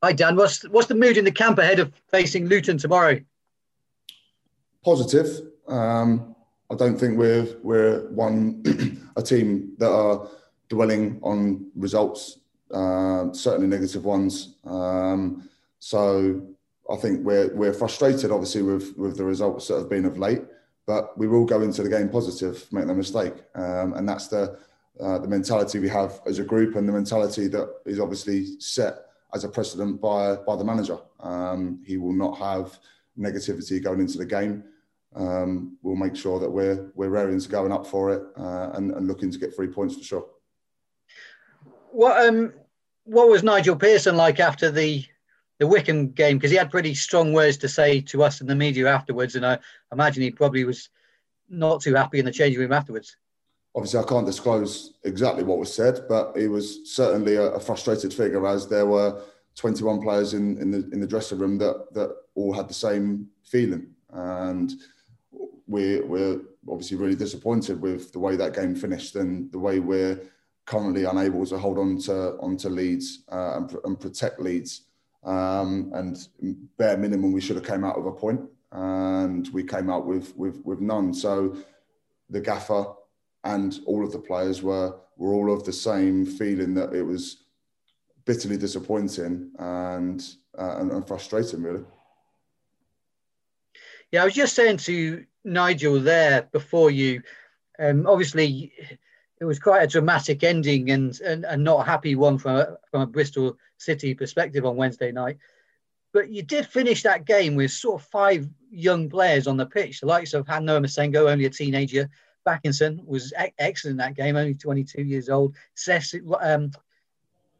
Hi Dan, what's what's the mood in the camp ahead of facing Luton tomorrow? Positive. Um, I don't think we're we're one a team that are dwelling on results, uh, certainly negative ones. Um, so I think we're we're frustrated, obviously, with with the results that have been of late. But we will go into the game positive, make no mistake, um, and that's the uh, the mentality we have as a group, and the mentality that is obviously set as a precedent by by the manager. Um, he will not have negativity going into the game. Um, we'll make sure that we're we're raring to going up for it uh, and, and, looking to get three points for sure. What um what was Nigel Pearson like after the the Wycombe game? Because he had pretty strong words to say to us in the media afterwards, and I imagine he probably was not too happy in the changing room afterwards obviously I can't disclose exactly what was said, but he was certainly a, a, frustrated figure as there were 21 players in, in the in the dressing room that that all had the same feeling, and we we're obviously really disappointed with the way that game finished and the way we're currently unable to hold on to onto leads uh, and, and, protect leads. Um, and bare minimum, we should have came out with a point, and we came out with with with none. So the gaffer and all of the players were were all of the same feeling that it was bitterly disappointing and uh, and, and, frustrating, really. Yeah, I was just saying to Nigel there before you. Um, obviously, it was quite a dramatic ending and, and a not happy one from a, from a Bristol City perspective on Wednesday night. But you did finish that game with sort of five young players on the pitch, the likes of Noah Massengo, only a teenager, Bakinson was excellent in that game, only 22 years old. Cess, um,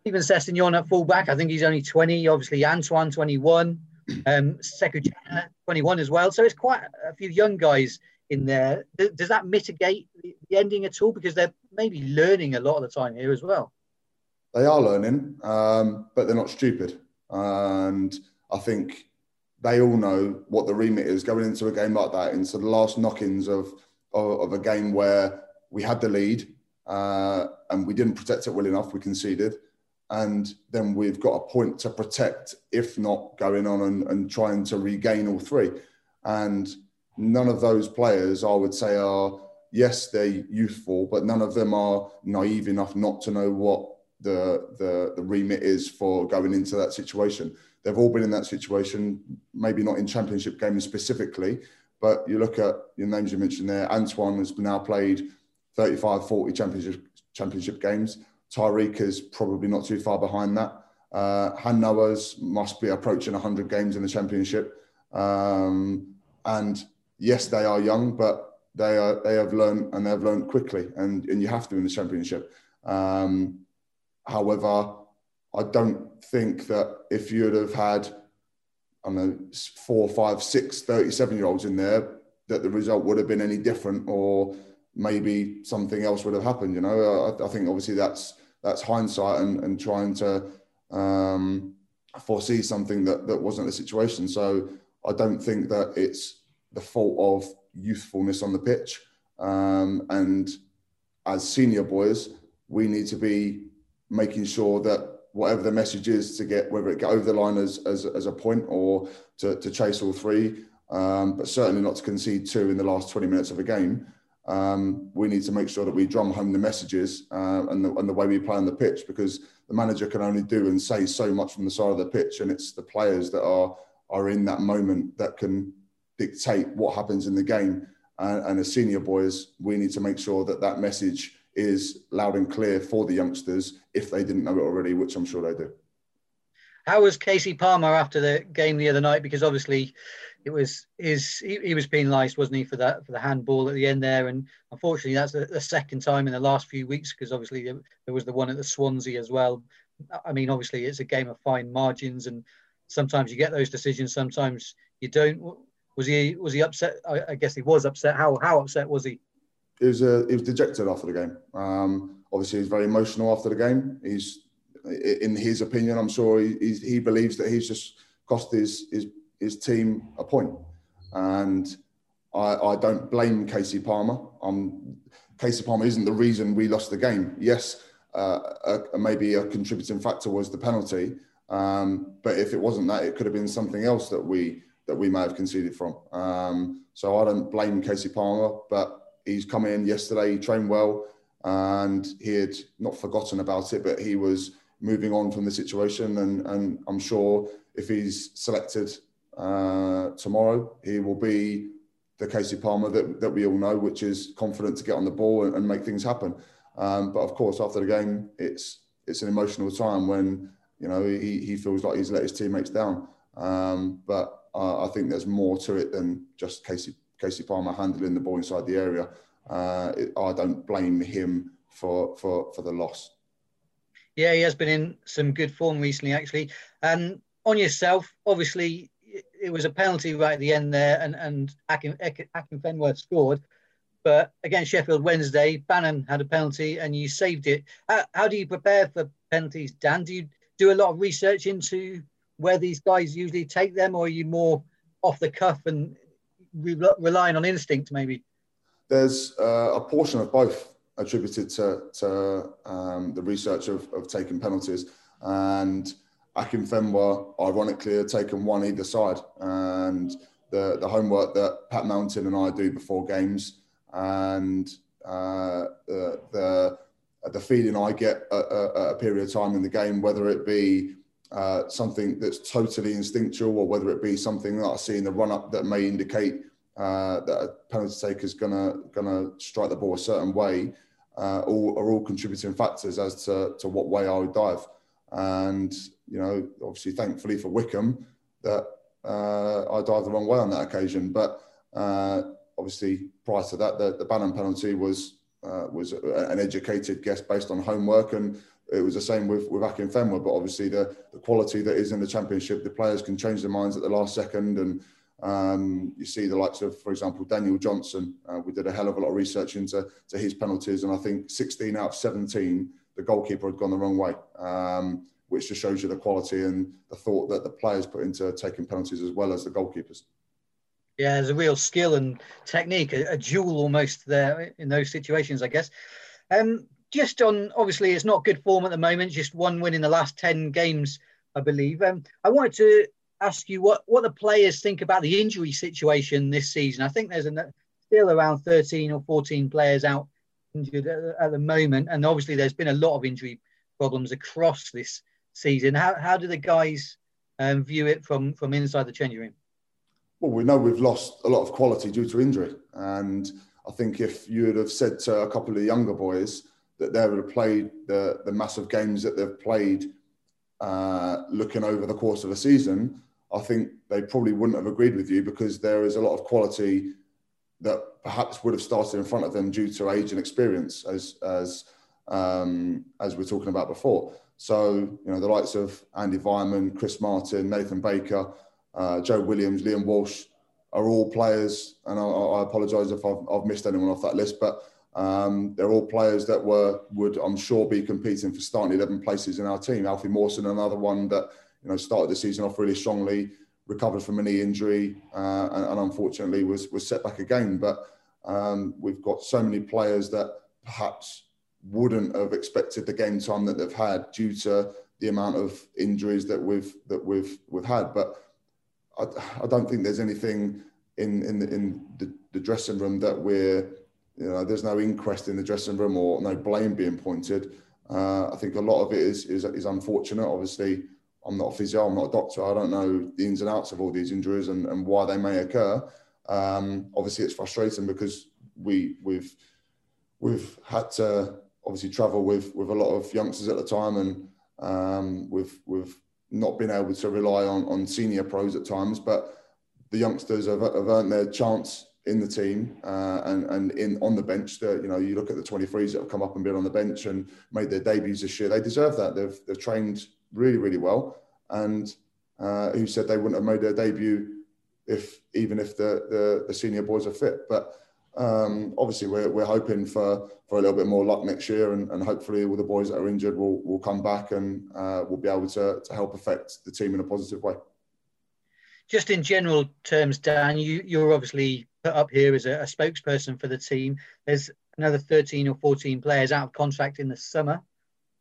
even Sessegnon at fullback, I think he's only 20. Obviously, Antoine, 21. Um, Sekou 21 as well. So it's quite a few young guys in there. Does that mitigate the ending at all? Because they're maybe learning a lot of the time here as well. They are learning, um, but they're not stupid. And I think they all know what the remit is going into a game like that, into the last knock-ins of of, a game where we had the lead uh, and we didn't protect it well enough. We conceded. And then we've got a point to protect, if not going on and, and trying to regain all three. And none of those players, I would say, are yes, they're youthful, but none of them are naive enough not to know what the, the, the remit is for going into that situation. They've all been in that situation, maybe not in championship games specifically, but you look at your names you mentioned there. Antoine has now played 35, 40 championship championship games. Tyreeq is probably not too far behind that. Uh, Han Noah's must be approaching 100 games in the championship. Um, and yes, they are young, but they are they have learned and they have learned quickly, and, and you have to in the championship. Um, however, I don't think that if you'd have had I don't know, four, five, six 37 year olds in there, that the result would have been any different or maybe something else would have happened. You know, I, I think obviously that's that's hindsight and, and trying to um, foresee something that, that wasn't the situation. So I don't think that it's the fault of youthfulness on the pitch. Um, and as senior boys, we need to be making sure that whatever the message is to get whether it get over the line as as, as a point or to, to chase all three, um, but certainly not to concede two in the last 20 minutes of a game. Um, we need to make sure that we drum home the messages uh, and, the, and the way we play on the pitch because the manager can only do and say so much from the side of the pitch, and it's the players that are are in that moment that can dictate what happens in the game. Uh, and as senior boys, we need to make sure that that message is loud and clear for the youngsters if they didn't know it already, which I'm sure they do. How was Kasey Palmer after the game the other night? Because obviously, it was his he, he was penalised, wasn't he, for that for the handball at the end there? And unfortunately, that's the, the second time in the last few weeks because obviously there, there was the one at the Swansea as well. I mean, obviously, it's a game of fine margins, and sometimes you get those decisions, sometimes you don't. Was he was he upset? I, I guess he was upset. How how upset was he? He was uh, he was dejected after the game. Um, obviously, he's very emotional after the game. He's, in his opinion, I'm sure he he believes that he's just cost his his his team a point. and I, I don't blame Kasey Palmer. Um, Kasey Palmer isn't the reason we lost the game. Yes, uh, a, maybe a contributing factor was the penalty, Um, but if it wasn't that, it could have been something else that we that we may have conceded from. Um, so I don't blame Kasey Palmer, but he's come in yesterday, he trained well, and he had not forgotten about it, but he was moving on from the situation. And, and I'm sure if he's selected uh, tomorrow, he will be the Kasey Palmer that, that we all know, which is confident to get on the ball and, and make things happen. Um, but of course, after the game, it's it's an emotional time when you know he, he feels like he's let his teammates down. Um, but uh, I think there's more to it than just Kasey Kasey Palmer handling the ball inside the area. Uh, it, I don't blame him for for for the loss. Yeah, he has been in some good form recently, actually. And on yourself, obviously, it was a penalty right at the end there, and and Akin, Akinfenwa scored. But against Sheffield Wednesday, Bannan had a penalty, and you saved it. How, how do you prepare for penalties, Dan? Do you do a lot of research into where these guys usually take them, or are you more off the cuff and re- relying on instinct, maybe? There's uh, a portion of both attributed to, to um, the research of, of taking penalties. And Akinfenwa, ironically, had taken one either side. And the, the homework that Pat Mountain and I do before games and uh, the, the, the feeling I get at, at, a period of time in the game, whether it be uh, something that's totally instinctual or whether it be something that I see in the run up that may indicate uh, that a penalty taker is gonna gonna strike the ball a certain way, uh, all are all contributing factors as to, to what way I would dive. And you know, obviously, thankfully for Wycombe, that uh, I dived the wrong way on that occasion. But uh, obviously, prior to that, the, the Bannan penalty was uh, was an educated guess based on homework, and it was the same with with Akinfenwa. But obviously, the the quality that is in the championship, the players can change their minds at the last second and um, you see the likes of, for example, Daniel Johnson. Uh, we did a hell of a lot of research into to his penalties, and I think 16 out of 17, the goalkeeper had gone the wrong way, um, which just shows you the quality and the thought that the players put into taking penalties as well as the goalkeepers. Yeah, there's a real skill and technique, a, a duel almost there in those situations, I guess. Um, just on, obviously, it's not good form at the moment, just one win in the last 10 games, I believe. Um, I wanted to ask you what, what the players think about the injury situation this season. I think there's a, still around 13 or 14 players out injured at, at, the moment. And obviously, there's been a lot of injury problems across this season. How, how do the guys um, view it from, from inside the changing room? Well, we know we've lost a lot of quality due to injury. And I think if you would have said to a couple of younger boys that they would have played the, the massive games that they've played uh, looking over the course of a season, I think they probably wouldn't have agreed with you because there is a lot of quality that perhaps would have started in front of them due to age and experience, as as um, as we are talking about before. So you know the likes of Andy Weimann, Chris Martin, Nathan Baker, uh, Joe Williams, Liam Walsh are all players, and I, I apologise if I've, I've, missed anyone off that list, but um, they're all players that were would I'm sure be competing for starting 11 places in our team. Alfie Mawson, another one that you know, started the season off really strongly, recovered from a knee injury, uh, and, and, unfortunately was was set back again. But um, we've got so many players that perhaps wouldn't have expected the game time that they've had due to the amount of injuries that we've that we've we've had. But I, I don't think there's anything in in the, in the, the dressing room that we're you know there's no inquest in the dressing room or no blame being pointed. Uh, I think a lot of it is, is is unfortunate. Obviously, I'm not a physio, I'm not a doctor. I don't know the ins and outs of all these injuries and, and why they may occur. Um, obviously, it's frustrating because we we've we've had to obviously travel with with a lot of youngsters at the time, and um, we've we've not been able to rely on on senior pros at times. But the youngsters have, have earned their chance in the team uh, and and in on the bench. That you know, you look at the 23s that have come up and been on the bench and made their debuts this year. They deserve that. They've they've trained really, really well. And uh, who said they wouldn't have made their debut if even if the the, the senior boys are fit. But um, obviously, we're, we're hoping for, for a little bit more luck next year, and, and hopefully, all the boys that are injured will, will come back and uh, will be able to, to help affect the team in a positive way. Just in general terms, Dan, you, you're obviously up here as a, a spokesperson for the team. There's another 13 or 14 players out of contract in the summer.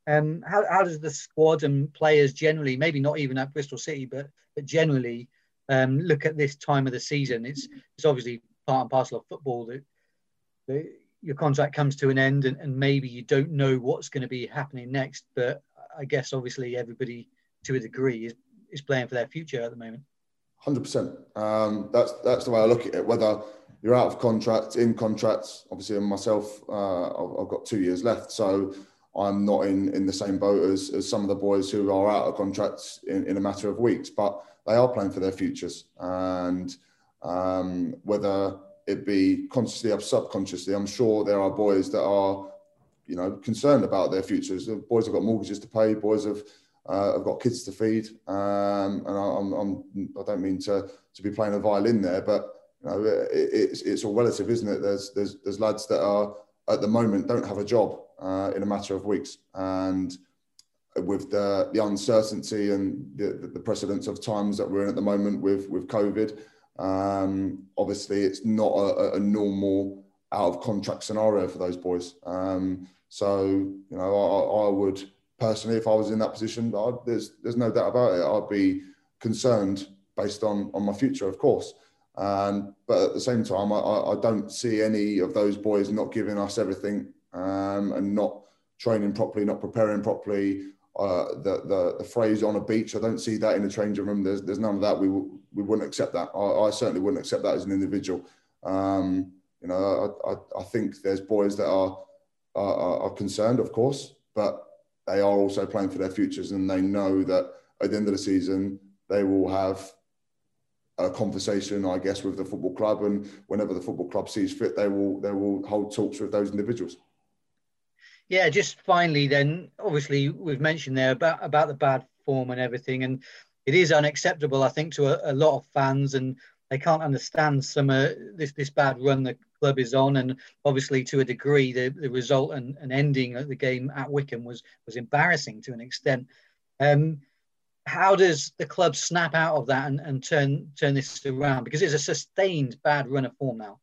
Um, how, how does the squad and players generally, maybe not even at Bristol City, but but generally um, look at this time of the season? It's it's obviously part and parcel of football that, that your contract comes to an end and, and maybe you don't know what's going to be happening next. But I guess obviously everybody to a degree is, is playing for their future at the moment. Hundred um, percent. That's that's the way I look at it. Whether you're out of contract, in contracts, obviously, myself, uh, I've, I've got two years left, so I'm not in, in the same boat as, as some of the boys who are out of contracts in, in a matter of weeks, but they are playing for their futures. And um, whether it be consciously or subconsciously, I'm sure there are boys that are, you know, concerned about their futures. The boys have got mortgages to pay, boys have uh, have got kids to feed, um, and I, I'm, I'm I don't mean to to be playing a violin there, but you know, it, it's it's all relative, isn't it? There's there's there's lads that are at the moment don't have a job uh, in a matter of weeks, and with the the uncertainty and the, the precedence of times that we're in at the moment with with COVID, um, obviously it's not a, a, normal out of contract scenario for those boys. Um, so you know, I, I, would personally, if I was in that position, I'd, there's there's no doubt about it. I'd be concerned based on on my future, of course. And but at the same time, I, I don't see any of those boys not giving us everything um, and not training properly, not preparing properly. Uh, the, the the phrase on a beach, I don't see that in the changing room. There's there's none of that. We we wouldn't accept that. I, I certainly wouldn't accept that as an individual. Um, you know, I, I, I, think there's boys that are, are are concerned, of course, but they are also playing for their futures, and they know that at the end of the season they will have a conversation, I guess, with the football club, and whenever the football club sees fit, they will they will hold talks with those individuals. Yeah, just finally, then obviously we've mentioned there about about the bad form and everything, and it is unacceptable, I think, to a, a lot of fans, and they can't understand some uh, this this bad run the club is on, and obviously to a degree, the, the result and, and ending of the game at Wycombe was was embarrassing to an extent. Um, how does the club snap out of that and, and turn turn this around? Because it's a sustained bad run of form now.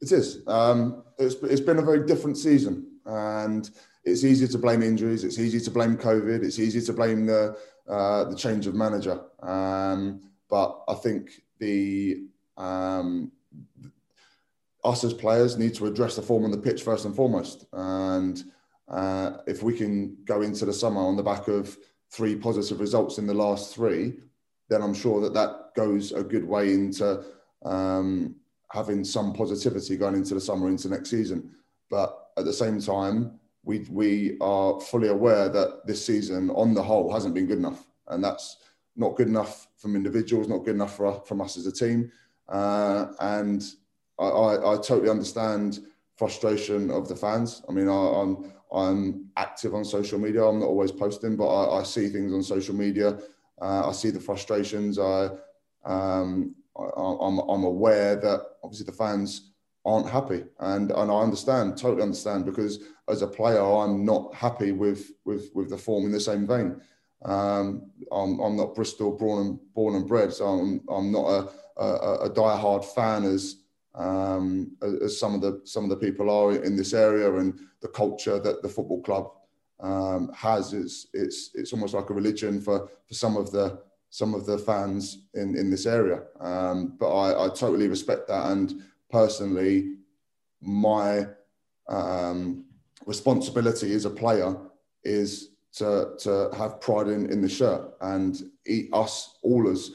It is. Um, it's, it's been a very different season, and it's easy to blame injuries. It's easy to blame COVID. It's easy to blame the uh, the change of manager. Um, but I think the um, us as players need to address the form on the pitch first and foremost. And uh, if we can go into the summer on the back of three positive results in the last three, then I'm sure that that goes a good way into um, having some positivity going into the summer, into next season. But at the same time, we we are fully aware that this season, on the whole, hasn't been good enough, and that's not good enough from individuals, not good enough for from us as a team. Uh, and I, I, I, totally understand frustration of the fans. I mean, I, am I'm active on social media. I'm not always posting, but I, I see things on social media. Uh, I see the frustrations. I, um, I, am I'm, I'm aware that obviously the fans aren't happy, and and I understand, totally understand, because as a player, I'm not happy with with with the form in the same vein. Um, I'm, I'm not Bristol born and born and bred, so I'm I'm not a a, a diehard fan as um, as some of the some of the people are in this area and the culture that the football club um, has is it's it's almost like a religion for for some of the some of the fans in in this area. Um, but I, I totally respect that, and personally, my um, responsibility as a player is to to have pride in in the shirt and eat us all as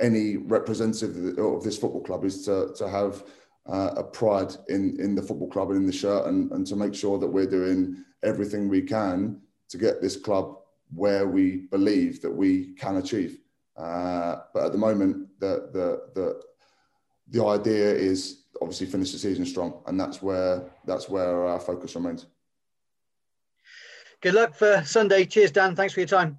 any representative of this football club is to, to have uh, a pride in, in the football club and in the shirt and, and to make sure that we're doing everything we can to get this club where we believe that we can achieve. Uh, but at the moment, the, the, the, the idea is obviously finish the season strong, and that's where that's where our focus remains. Good luck for Sunday. Cheers, Dan. Thanks for your time.